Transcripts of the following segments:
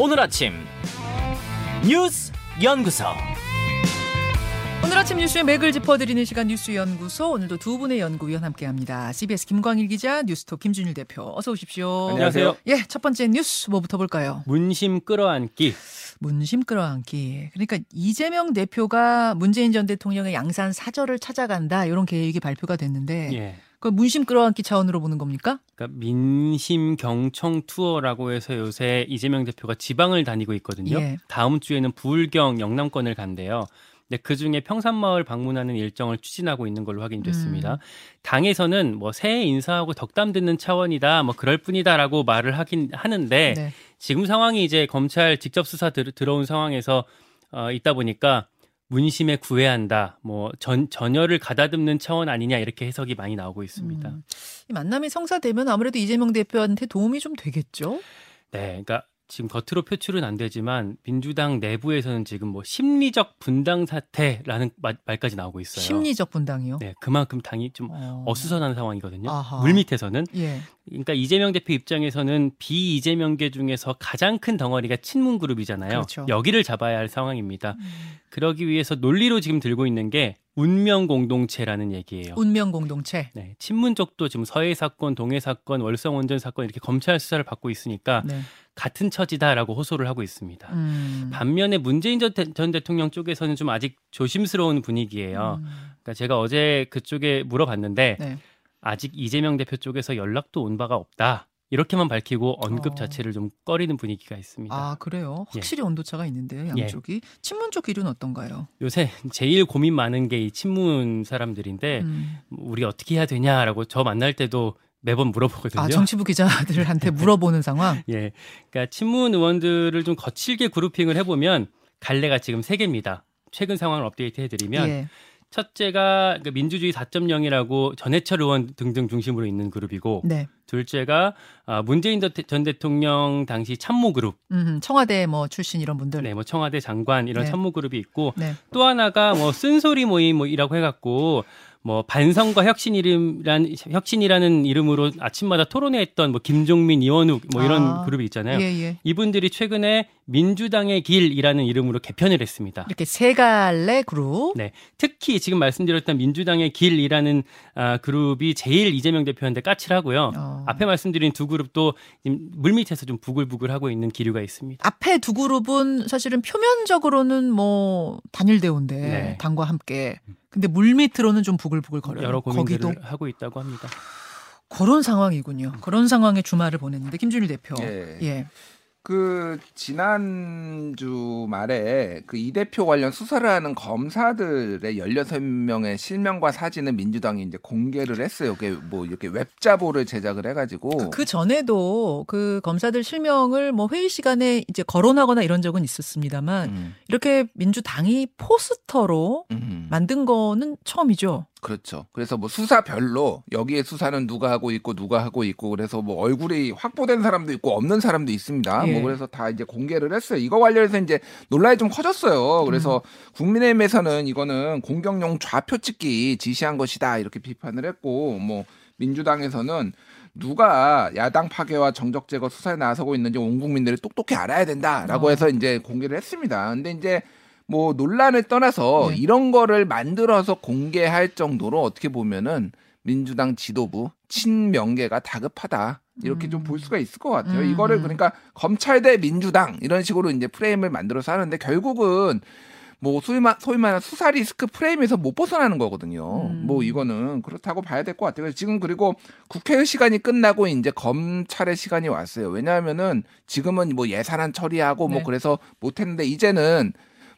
오늘 아침 뉴스 연구소 오늘 아침 뉴스의 맥을 짚어드리는 시간 뉴스 연구소 오늘도 두 분의 연구위원 함께합니다. CBS 김광일 기자, 뉴스톱 김준일 대표 어서 오십시오. 안녕하세요. 예, 첫 번째 뉴스 뭐부터 볼까요? 문심 끌어안기. 문심 끌어안기. 그러니까 이재명 대표가 문재인 전 대통령의 양산 사절을 찾아간다 이런 계획이 발표가 됐는데 예. 그 문심 끌어안기 차원으로 보는 겁니까? 그러니까 민심 경청 투어라고 해서 요새 이재명 대표가 지방을 다니고 있거든요. 예. 다음 주에는 부울경 영남권을 간대요. 근데 그 중에 평산마을 방문하는 일정을 추진하고 있는 걸로 확인됐습니다. 음. 당에서는 뭐 새해 인사하고 덕담 듣는 차원이다, 뭐 그럴 뿐이다라고 말을 하긴 하는데 네. 지금 상황이 이제 검찰 직접 수사 들, 들어온 상황에서 어, 있다 보니까 문심에 구애한다, 뭐 전, 전열을 가다듬는 차원 아니냐 이렇게 해석이 많이 나오고 있습니다. 음. 이 만남이 성사되면 아무래도 이재명 대표한테 도움이 좀 되겠죠? 네, 그러니까 지금 겉으로 표출은 안 되지만 민주당 내부에서는 지금 뭐 심리적 분당 사태라는 말, 말까지 나오고 있어요. 심리적 분당이요. 네, 그만큼 당이 좀 어. 어수선한 상황이거든요. 아하. 물 밑에서는. 예. 그러니까 이재명 대표 입장에서는 비이재명계 중에서 가장 큰 덩어리가 친문 그룹이잖아요. 그렇죠. 여기를 잡아야 할 상황입니다. 음. 그러기 위해서 논리로 지금 들고 있는 게 운명 공동체라는 얘기예요. 운명 공동체. 네, 친문 쪽도 지금 서해 사건, 동해 사건, 월성 원전 사건 이렇게 검찰 수사를 받고 있으니까 네. 같은 처지다라고 호소를 하고 있습니다. 음. 반면에 문재인 전, 대- 전 대통령 쪽에서는 좀 아직 조심스러운 분위기예요. 음. 그러니까 제가 어제 그쪽에 물어봤는데 네. 아직 이재명 대표 쪽에서 연락도 온 바가 없다. 이렇게만 밝히고 언급 어. 자체를 좀 꺼리는 분위기가 있습니다. 아 그래요? 예. 확실히 온도차가 있는데요, 양쪽이. 친문 쪽 길은 어떤가요? 요새 제일 고민 많은 게 이 친문 사람들인데 음. 우리 어떻게 해야 되냐라고 저 만날 때도 매번 물어보거든요. 아 정치부 기자들한테 물어보는 상황. 예. 그러니까 친문 의원들을 좀 거칠게 그룹핑을 해보면 갈래가 지금 세 개입니다. 최근 상황을 업데이트 해드리면 예. 첫째가 그 민주주의 4.0이라고 전해철 의원 등등 중심으로 있는 그룹이고 네. 둘째가 아, 문재인 전 대- 전 대통령 당시 참모 그룹, 음, 청와대 뭐 출신 이런 분들. 네, 뭐 청와대 장관 이런 네. 참모 그룹이 있고 네. 또 하나가 뭐 쓴소리 모임 뭐이라고 해갖고 뭐 반성과 혁신 이름이란 혁신이라는 이름으로 아침마다 토론회했던 뭐 김종민, 이원욱 뭐 이런 아, 그룹이 있잖아요. 예, 예. 이분들이 최근에 민주당의 길이라는 이름으로 개편을 했습니다. 이렇게 세 갈래 그룹. 네, 특히 지금 말씀드렸던 민주당의 길이라는 아, 그룹이 제일 이재명 대표한테 까칠하고요. 어. 앞에 말씀드린 두 그룹도 물밑에서 좀 부글부글 하고 있는 기류가 있습니다. 앞에 두 그룹은 사실은 표면적으로는 뭐 단일 대우인데 네. 당과 함께. 근데 물 밑으로는 좀 부글부글 거려요. 여러 고민들을 거기도 하고 있다고 합니다. 그런 상황이군요. 그런 상황에 주말을 보냈는데 김준일 대표. 예. 예. 그 지난 주 말에 그 이 대표 관련 수사를 하는 검사들의 16명의 실명과 사진을 민주당이 이제 공개를 했어요. 그게 뭐 이렇게 웹자보를 제작을 해 가지고 그 전에도 그 검사들 실명을 뭐 회의 시간에 이제 거론하거나 이런 적은 있었습니다만 음, 이렇게 민주당이 포스터로 음, 만든 거는 처음이죠. 그렇죠. 그래서 뭐 수사별로 여기에 수사는 누가 하고 있고 누가 하고 있고 그래서 뭐 얼굴이 확보된 사람도 있고 없는 사람도 있습니다. 예. 뭐 그래서 다 이제 공개를 했어요. 이거 관련해서 이제 논란이 좀 커졌어요. 그래서 국민의힘에서는 이거는 공격용 좌표 찍기 지시한 것이다 이렇게 비판을 했고 뭐 민주당에서는 누가 야당 파괴와 정적 제거 수사에 나서고 있는지 온 국민들이 똑똑히 알아야 된다라고 어. 해서 이제 공개를 했습니다. 근데 이제 뭐 논란을 떠나서 네. 이런 거를 만들어서 공개할 정도로 어떻게 보면은 민주당 지도부 친명계가 다급하다 이렇게 좀볼 수가 있을 것 같아요. 음. 이거를 그러니까 검찰 대 민주당 이런 식으로 이제 프레임을 만들어서 하는데 결국은 뭐 소위 말 소위 말하는 수사 리스크 프레임에서 못 벗어나는 거거든요. 음. 뭐 이거는 그렇다고 봐야 될 것 같아요. 지금 그리고 국회의 시간이 끝나고 이제 검찰의 시간이 왔어요. 왜냐하면은 지금은 뭐 예산안 처리하고 뭐 네. 그래서 못 했는데 이제는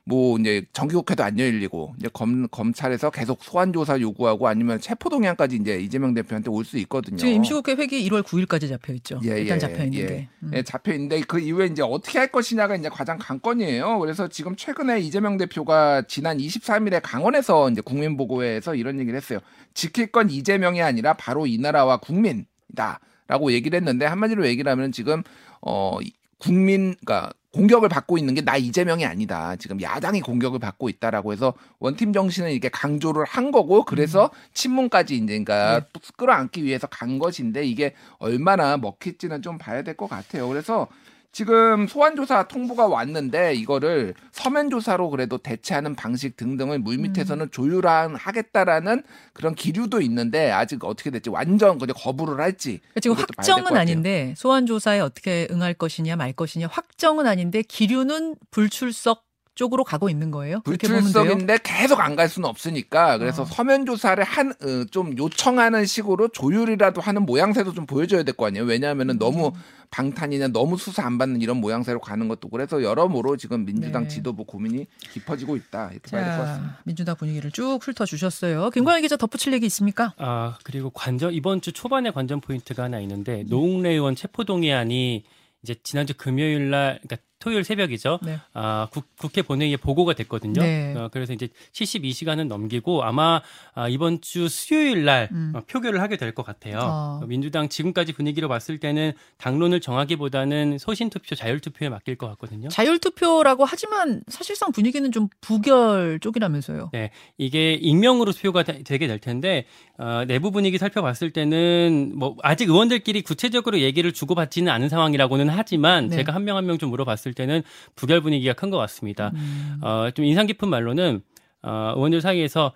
뭐 이제 정기국회도 안 열리고 이제 검 검찰에서 계속 소환 조사 요구하고 아니면 체포 동향까지 이제 이재명 대표한테 올 수 있거든요. 지금 임시국회 회기 1월 9일까지 잡혀 있죠. 예, 일단 예, 잡혀 있는데. 예. 음. 예, 잡혀 있는데 그 이후에 이제 어떻게 할 것이냐가 이제 가장 관건이에요. 그래서 지금 최근에 이재명 대표가 지난 23일에 강원에서 이제 국민 보고회에서 이런 얘기를 했어요. 지킬 건 이재명이 아니라 바로 이 나라와 국민이다 라고 얘기를 했는데 한마디로 얘기를 하면 지금 어 이- 국민 그러니까 공격을 받고 있는 게 나 이재명이 아니다. 지금 야당이 공격을 받고 있다라고 해서 원팀 정신을 이렇게 강조를 한 거고 그래서 친문까지 이제 그러니까 끌어안기 위해서 간 것인데 이게 얼마나 먹힐지는 좀 봐야 될 것 같아요. 그래서 지금 소환조사 통보가 왔는데 이거를 서면조사로 그래도 대체하는 방식 등등을 물밑에서는 음. 조율하겠다라는 그런 기류도 있는데 아직 어떻게 될지 완전 그냥 거부를 할지 그러니까 지금 확정은. 아닌데 소환 조사에 어떻게 응할 것이냐 말 것이냐 확정은 아닌데 기류는 불출석 쪽으로 가고 있는 거예요. 불출석인데 계속 안 갈 수는 없으니까 그래서 어. 서면 조사를 한 좀 요청하는 식으로 조율이라도 하는 모양새도 좀 보여줘야 될 거 아니에요. 왜냐하면은 너무 음. 방탄이나 너무 수사 안 받는 이런 모양새로 가는 것도 그래서 여러모로 지금 민주당 네. 지도부 고민이 깊어지고 있다 이렇게 봐야 될 것 같습니다. 자, 민주당 분위기를 쭉 훑어 주셨어요. 김광희 기자 덧붙일 얘기 있습니까? 아 그리고 관전 이번 주 초반에 관전 포인트가 하나 있는데 노웅래 의원 체포동의안이 이제 지난주 금요일 날 그러니까 토요일 새벽이죠. 네. 아, 국, 국회 본회의에 보고가 됐거든요. 네. 어, 그래서 이제 72시간은 넘기고 아마 아, 이번 주 수요일 날 음. 어, 표결을 하게 될 것 같아요. 어. 어, 민주당 지금까지 분위기로 봤을 때는 당론을 정하기보다는 소신 투표, 자율 투표에 맡길 것 같거든요. 자율 투표라고 하지만 사실상 분위기는 좀 부결 쪽이라면서요. 네, 이게 익명으로 투표가 되- 되게 될 텐데 어, 내부 분위기 살펴봤을 때는 뭐 아직 의원들끼리 구체적으로 얘기를 주고받지는 않은 상황이라고는 하지만 네. 제가 한 명 한 명 좀 물어봤을 때는 부결 분위기가 큰 것 같습니다. 음. 어, 좀 인상 깊은 말로는 어, 의원들 사이에서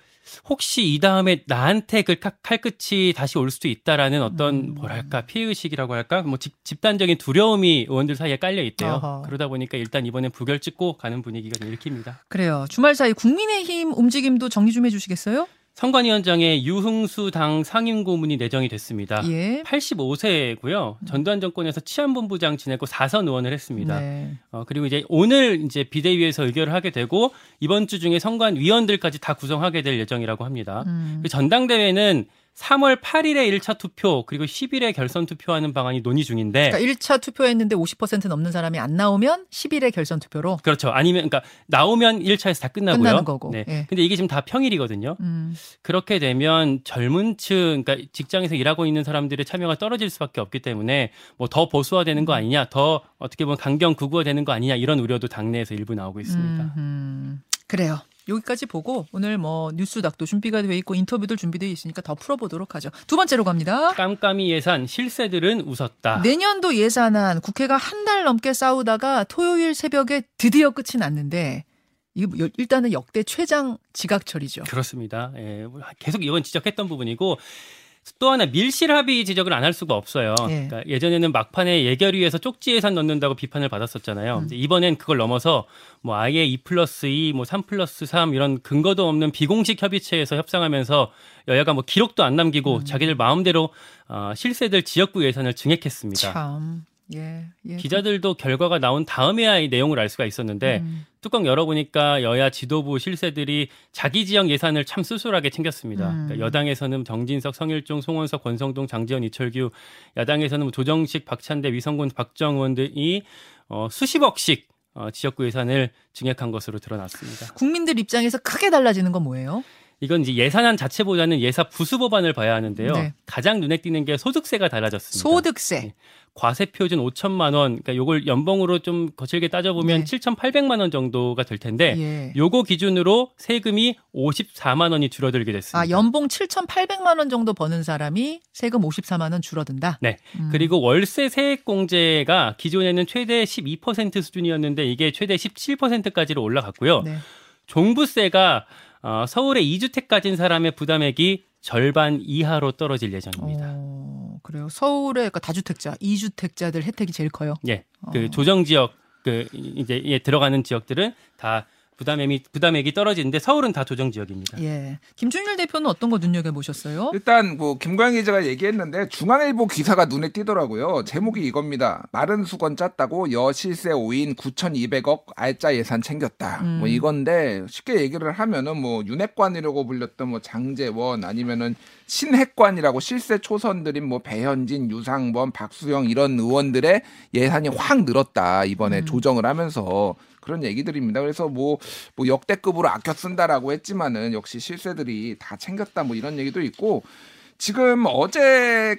혹시 이 다음에 나한테 그 칼- 칼끝이 다시 올 수도 있다라는 어떤 음. 뭐랄까 피해 의식이라고 할까 뭐 집, 집단적인 두려움이 의원들 사이에 깔려 있대요. 어허. 그러다 보니까 일단 이번엔 부결 찍고 가는 분위기가 좀 일으킵니다. 그래요. 주말 사이 국민의힘 움직임도 정리 좀 해주시겠어요? 선관위원장에 유흥수 당 상임고문이 내정이 됐습니다. 예. 85세고요. 전두환 정권에서 치안본부장 지내고 4선 의원을 했습니다. 네. 어, 그리고 이제 오늘 이제 비대위에서 의결을 하게 되고 이번 주 중에 선관 위원들까지 다 구성하게 될 예정이라고 합니다. 음. 그 전당대회는 3월 8일에 1차 투표 그리고 10일에 결선 투표하는 방안이 논의 중인데 그러니까 1차 투표했는데 50% 넘는 사람이 안 나오면 10일에 결선 투표로. 그렇죠. 아니면 그러니까 나오면 1차에서 다 끝나고요. 끝나는 거고. 네. 예. 근데 이게 지금 다 평일이거든요. 음. 그렇게 되면 젊은 층, 그러니까 직장에서 일하고 있는 사람들의 참여가 떨어질 수밖에 없기 때문에 뭐 더 보수화되는 거 아니냐, 더 어떻게 보면 강경 극우화되는 거 아니냐 이런 우려도 당내에서 일부 나오고 있습니다. 음, 그래요. 여기까지 보고 오늘 뭐 뉴스닥도 준비가 돼 있고 인터뷰도 준비되어 있으니까 더 풀어보도록 하죠. 두 번째로 갑니다. 깜깜이 예산 실세들은 웃었다. 내년도 예산안 국회가 한 달 넘게 싸우다가 토요일 새벽에 드디어 끝이 났는데 이게 뭐 일단은 역대 최장 지각철이죠. 그렇습니다. 예, 계속 이건 지적했던 부분이고 또 하나 밀실 합의 지적을 안 할 수가 없어요. 예. 그러니까 예전에는 막판에 예결위에서 쪽지 예산 넣는다고 비판을 받았었잖아요. 음. 이번엔 그걸 넘어서 뭐 아예 2 플러스 2, 뭐3 플러스 3 이런 근거도 없는 비공식 협의체에서 협상하면서 여야가 뭐 기록도 안 남기고 음. 자기들 마음대로 어, 실세들 지역구 예산을 증액했습니다. 참. 예. 예. 기자들도 결과가 나온 다음에야 이 내용을 알 수가 있었는데 음. 뚜껑 열어보니까 여야 지도부 실세들이 자기 지역 예산을 참 수술하게 챙겼습니다. 음. 그러니까 여당에서는 정진석, 성일종, 송원석, 권성동, 장지원, 이철규, 야당에서는 뭐 조정식, 박찬대, 위성군, 박정 의원들이 어, 수십억씩 어, 지역구 예산을 증액한 것으로 드러났습니다. 국민들 입장에서 크게 달라지는 건 뭐예요? 이건 이제 예산안 자체보다는 예사 부수 법안을 봐야 하는데요. 네. 가장 눈에 띄는 게 소득세가 달라졌습니다. 소득세. 네. 과세 표준 5천만 원, 그러니까 요걸 연봉으로 좀 거칠게 따져보면 네. 7,800만 원 정도가 될 텐데 예. 요거 기준으로 세금이 54만 원이 줄어들게 됐습니다. 아, 연봉 7,800만 원 정도 버는 사람이 세금 54만 원 줄어든다. 네. 음. 그리고 월세 세액공제가 기존에는 최대 12% 수준이었는데 이게 최대 17%까지로 올라갔고요. 네. 종부세가 어, 서울에 2주택 가진 사람의 부담액이 절반 이하로 떨어질 예정입니다. 어, 그래요. 서울의 그러니까 다주택자, 이주택자들 혜택이 제일 커요. 예. 어. 그 조정 지역 그 이제 예, 들어가는 지역들은 다 부담액이 부담액이 떨어지는데 서울은 다 조정 지역입니다. 예. 김준일 대표는 어떤 거 눈여겨 보셨어요? 일단 뭐 김광희 기자가 얘기했는데 중앙일보 기사가 눈에 띄더라고요. 제목이 이겁니다. 마른 수건 짰다고 여실세 5인 9,200억 알짜 예산 챙겼다. 음. 뭐 이건데 쉽게 얘기를 하면은 뭐 윤핵관이라고 불렸던 뭐 장재원 아니면은 신핵관이라고 실세 초선들인 뭐 배현진, 유상범, 박수영 이런 의원들의 예산이 확 늘었다 이번에 음. 조정을 하면서 그런 얘기들입니다. 그래서 뭐, 뭐 역대급으로 아껴 쓴다라고 했지만은 역시 실세들이 다 챙겼다 뭐 이런 얘기도 있고 지금 어제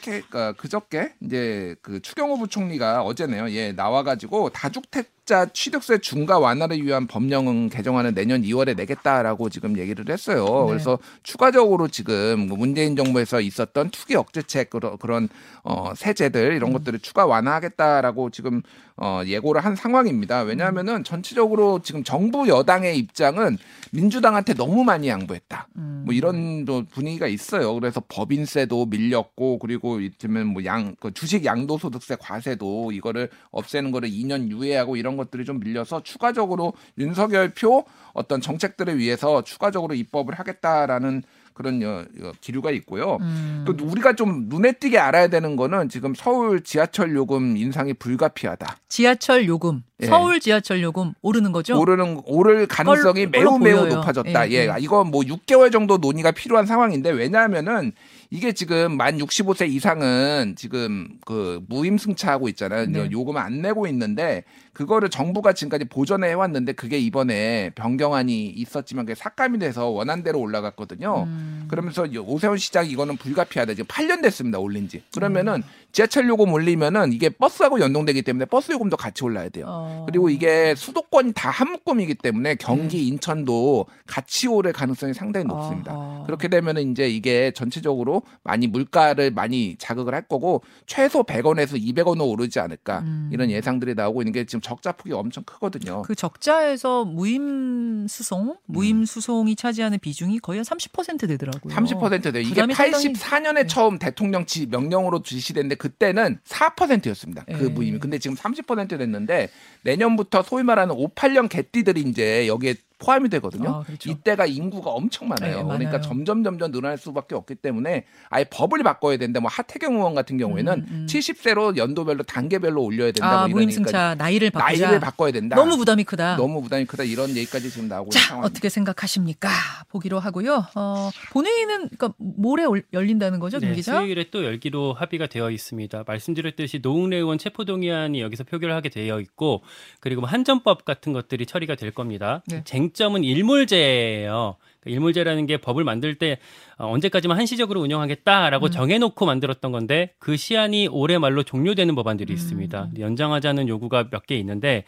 그저께 이제 그 추경호 부총리가 어제네요. 예 나와가지고 다주택 사업자 취득세 중과 완화를 위한 법령은 개정안을 내년 2월에 내겠다라고 지금 얘기를 했어요. 네. 그래서 추가적으로 지금 뭐 문재인 정부에서 있었던 투기 억제책 그런 어 세제들 이런 것들을 추가 완화하겠다라고 지금 어 예고를 한 상황입니다. 왜냐하면은 전체적으로 지금 정부 여당의 입장은 민주당한테 너무 많이 양보했다. 뭐 이런 또 분위기가 있어요. 그래서 법인세도 밀렸고 그리고 이쯤은 뭐양 그 주식 양도소득세 과세도 이거를 없애는 거를 2년 유예하고 이런 것들이 좀 밀려서 추가적으로 윤석열 표 어떤 정책들을 위해서 추가적으로 입법을 하겠다라는 그런 여, 여, 기류가 있고요. 음. 또 우리가 좀 눈에 띄게 알아야 되는 거는 지금 서울 지하철 요금 인상이 불가피하다. 지하철 요금, 예. 서울 지하철 요금 오르는 거죠? 오르는 오를 가능성이 걸로 매우 매우 보여요. 높아졌다. 예, 예, 예. 이거 뭐 6개월 정도 논의가 필요한 상황인데 왜냐하면은 이게 지금 만 65세 이상은 지금 그 무임승차하고 있잖아요. 네. 요금 안 내고 있는데 그거를 정부가 지금까지 보전해 해왔는데 그게 이번에 변경안이 있었지만 그게 삭감이 돼서 원안대로 올라갔거든요. 음. 그러면서 이 오세훈 시장 이거는 불가피하다. 지금 8년 됐습니다. 올린 지. 그러면은 음. 지하철 요금 올리면은 이게 버스하고 연동되기 때문에 버스 요금도 같이 올라야 돼요. 어. 그리고 이게 수도권이 다 한 묶음이기 때문에 경기, 인천도 같이 오를 가능성이 상당히 높습니다. 네. 어허. 그렇게 되면은 이제 이게 전체적으로 많이 물가를 많이 자극을 할 거고 최소 100원에서 200원은 오르지 않을까 음. 이런 예상들이 나오고 있는 게 지금 적자 폭이 엄청 크거든요. 그 적자에서 무임 수송, 무임 수송이 차지하는 비중이 거의 한 30% 되더라고요. 30% 돼요. 이게 부담이 상당히- 84년에 네. 처음 대통령 지, 명령으로 지시됐는데 그 때는 4%였습니다. 그 네. 무임이. 근데 지금 30% 됐는데 내년부터 소위 말하는 58년 개띠들이 이제 여기에 포함이 되거든요. 아, 그렇죠. 이때가 인구가 엄청 많아요. 네, 그러니까 많아요. 점점 점점 늘어날 수밖에 없기 때문에 아예 법을 바꿔야 된다. 뭐 하태경 의원 같은 경우에는 음, 음. 70세로 연도별로 단계별로 올려야 된다. 아, 뭐. 무임승차 나이를 바꾸자. 나이를 바꿔야 된다. 너무 부담이 크다. 너무 부담이 크다. 이런 얘기까지 지금 나오고 있는 자, 상황입니다. 어떻게 생각하십니까? 보기로 하고요. 어, 본회의는 그러니까 모레 올- 열린다는 거죠, 김 네, 기자? 수요일에 또 열기로 합의가 되어 있습니다. 말씀드렸듯이 노웅래 의원 체포동의안이 여기서 표결하게 되어 있고 그리고 뭐 한전법 같은 것들이 처리가 될 겁니다. 네. 쟁 점은 일몰제예요. 그러니까 일몰제라는 게 법을 만들 때 어, 언제까지만 한시적으로 운영하겠다라고 음. 정해놓고 만들었던 건데 그 시한이 올해 말로 종료되는 법안들이 음. 있습니다. 연장하자는 요구가 몇 개 있는데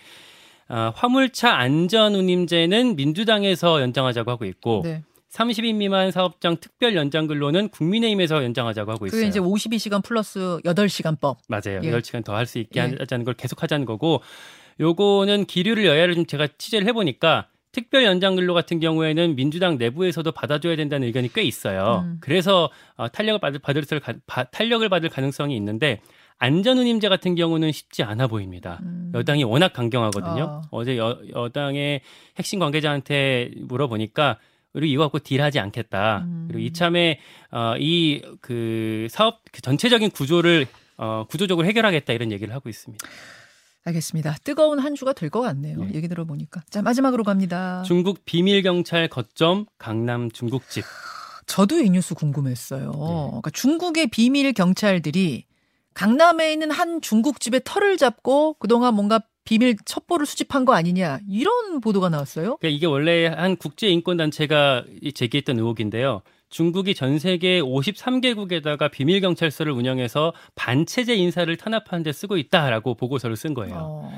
아, 화물차 안전운임제는 민주당에서 연장하자고 하고 있고 네. 30인 미만 사업장 특별 연장 근로는 국민의힘에서 연장하자고 하고 있어요. 그게 이제 52시간 플러스 8시간법. 맞아요. 예. 8시간 더 할 수 있게 예. 하자는 걸 계속 하자는 거고 요거는 기류를 여야를 좀 제가 취재를 해 보니까 특별 연장 근로 같은 경우에는 민주당 내부에서도 받아줘야 된다는 의견이 꽤 있어요. 음. 그래서 어, 탄력을 받을 받을 가- 바- 탄력을 받을 가능성이 있는데 안전운임제 같은 경우는 쉽지 않아 보입니다. 음. 여당이 워낙 강경하거든요. 아. 어제 여, 여당의 핵심 관계자한테 물어보니까 우리 이거 갖고 딜하지 않겠다. 음. 그리고 이참에 어, 이 그 사업 그 전체적인 구조를 어, 구조적으로 해결하겠다 이런 얘기를 하고 있습니다. 알겠습니다. 뜨거운 한 주가 될 것 같네요. 네. 얘기 들어보니까. 자, 마지막으로 갑니다. 중국 비밀 경찰 거점 강남 중국집. 저도 이 뉴스 궁금했어요. 네. 그러니까 중국의 비밀 경찰들이 강남에 있는 한 중국집에 털을 잡고 그동안 뭔가 비밀 첩보를 수집한 거 아니냐 이런 보도가 나왔어요. 그러니까 이게 원래 한 국제 인권 단체가 제기했던 의혹인데요. 중국이 전 세계 53개국에다가 비밀 경찰서를 운영해서 반체제 인사를 탄압하는 데 쓰고 있다라고 보고서를 쓴 거예요. 어.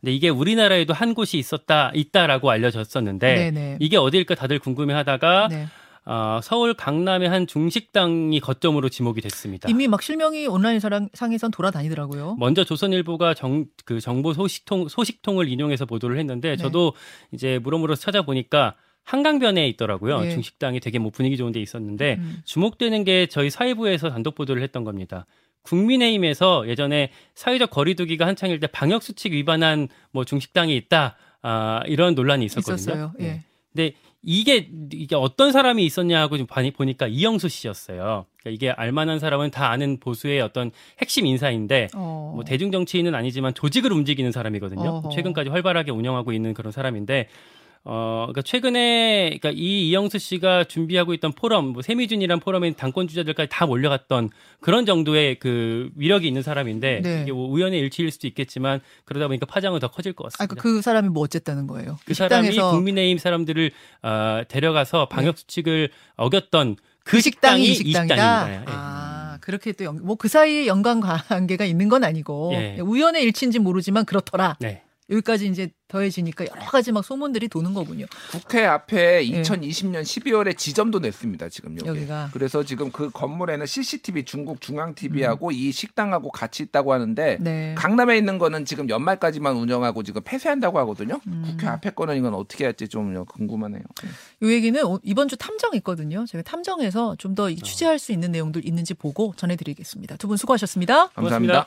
근데 이게 우리나라에도 한 곳이 있었다 있다라고 알려졌었는데 네네. 이게 어디일까 다들 궁금해하다가 네. 어, 서울 강남의 한 중식당이 거점으로 지목이 됐습니다. 이미 막 실명이 온라인 상에선 돌아다니더라고요. 먼저 조선일보가 정, 그 정보 소식통 소식통을 인용해서 보도를 했는데 네. 저도 이제 물어물어 찾아보니까 한강변에 있더라고요. 예. 중식당이 되게 뭐 분위기 좋은 데 있었는데 음. 주목되는 게 저희 사회부에서 단독 보도를 했던 겁니다. 국민의힘에서 예전에 사회적 거리두기가 한창일 때 방역 수칙 위반한 뭐 중식당이 있다. 아, 이런 논란이 있었거든요. 있었어요. 예. 네. 근데 이게 이게 어떤 사람이 있었냐 하고 좀 보니까 이영수 씨였어요. 그러니까 이게 알만한 사람은 다 아는 보수의 어떤 핵심 인사인데 어. 뭐 대중 정치인은 아니지만 조직을 움직이는 사람이거든요. 어허. 최근까지 활발하게 운영하고 있는 그런 사람인데 어, 그러니까 최근에 그러니까 이 이영수 씨가 준비하고 있던 포럼, 뭐 세미준이란 포럼에 당권 주자들까지 다 몰려갔던 그런 정도의 그 위력이 있는 사람인데 네. 이게 뭐 우연의 일치일 수도 있겠지만 그러다 보니까 파장은 더 커질 것 아, 같습니다. 그, 그 사람이 뭐 어쨌다는 거예요? 그 사람이 식당에서 국민의힘 사람들을 어, 데려가서 방역 수칙을 어겼던 그 그 식당이 이 식당이 이 식당이다. 예. 아, 그렇게 또 뭐 그 사이에 연관 관계가 있는 건 아니고 예. 우연의 일치인지 모르지만 그렇더라. 네. 여기까지 이제 더해지니까 여러 가지 막 소문들이 도는 거군요. 국회 앞에 예. 2020년 12월에 지점도 냈습니다. 지금 여기. 여기가. 그래서 지금 그 건물에는 CCTV 중국 중앙 TV하고 이 식당하고 같이 있다고 하는데 음. 네. 강남에 있는 거는 지금 연말까지만 운영하고 지금 폐쇄한다고 하거든요. 음. 국회 앞에 거는 이건 어떻게 할지 좀 궁금하네요. 요 얘기는 오- 이번 주 탐정 있거든요. 저희가 탐정에서 좀 더 취재할 수 있는 내용들 있는지 보고 전해드리겠습니다. 두 분 수고하셨습니다. 감사합니다.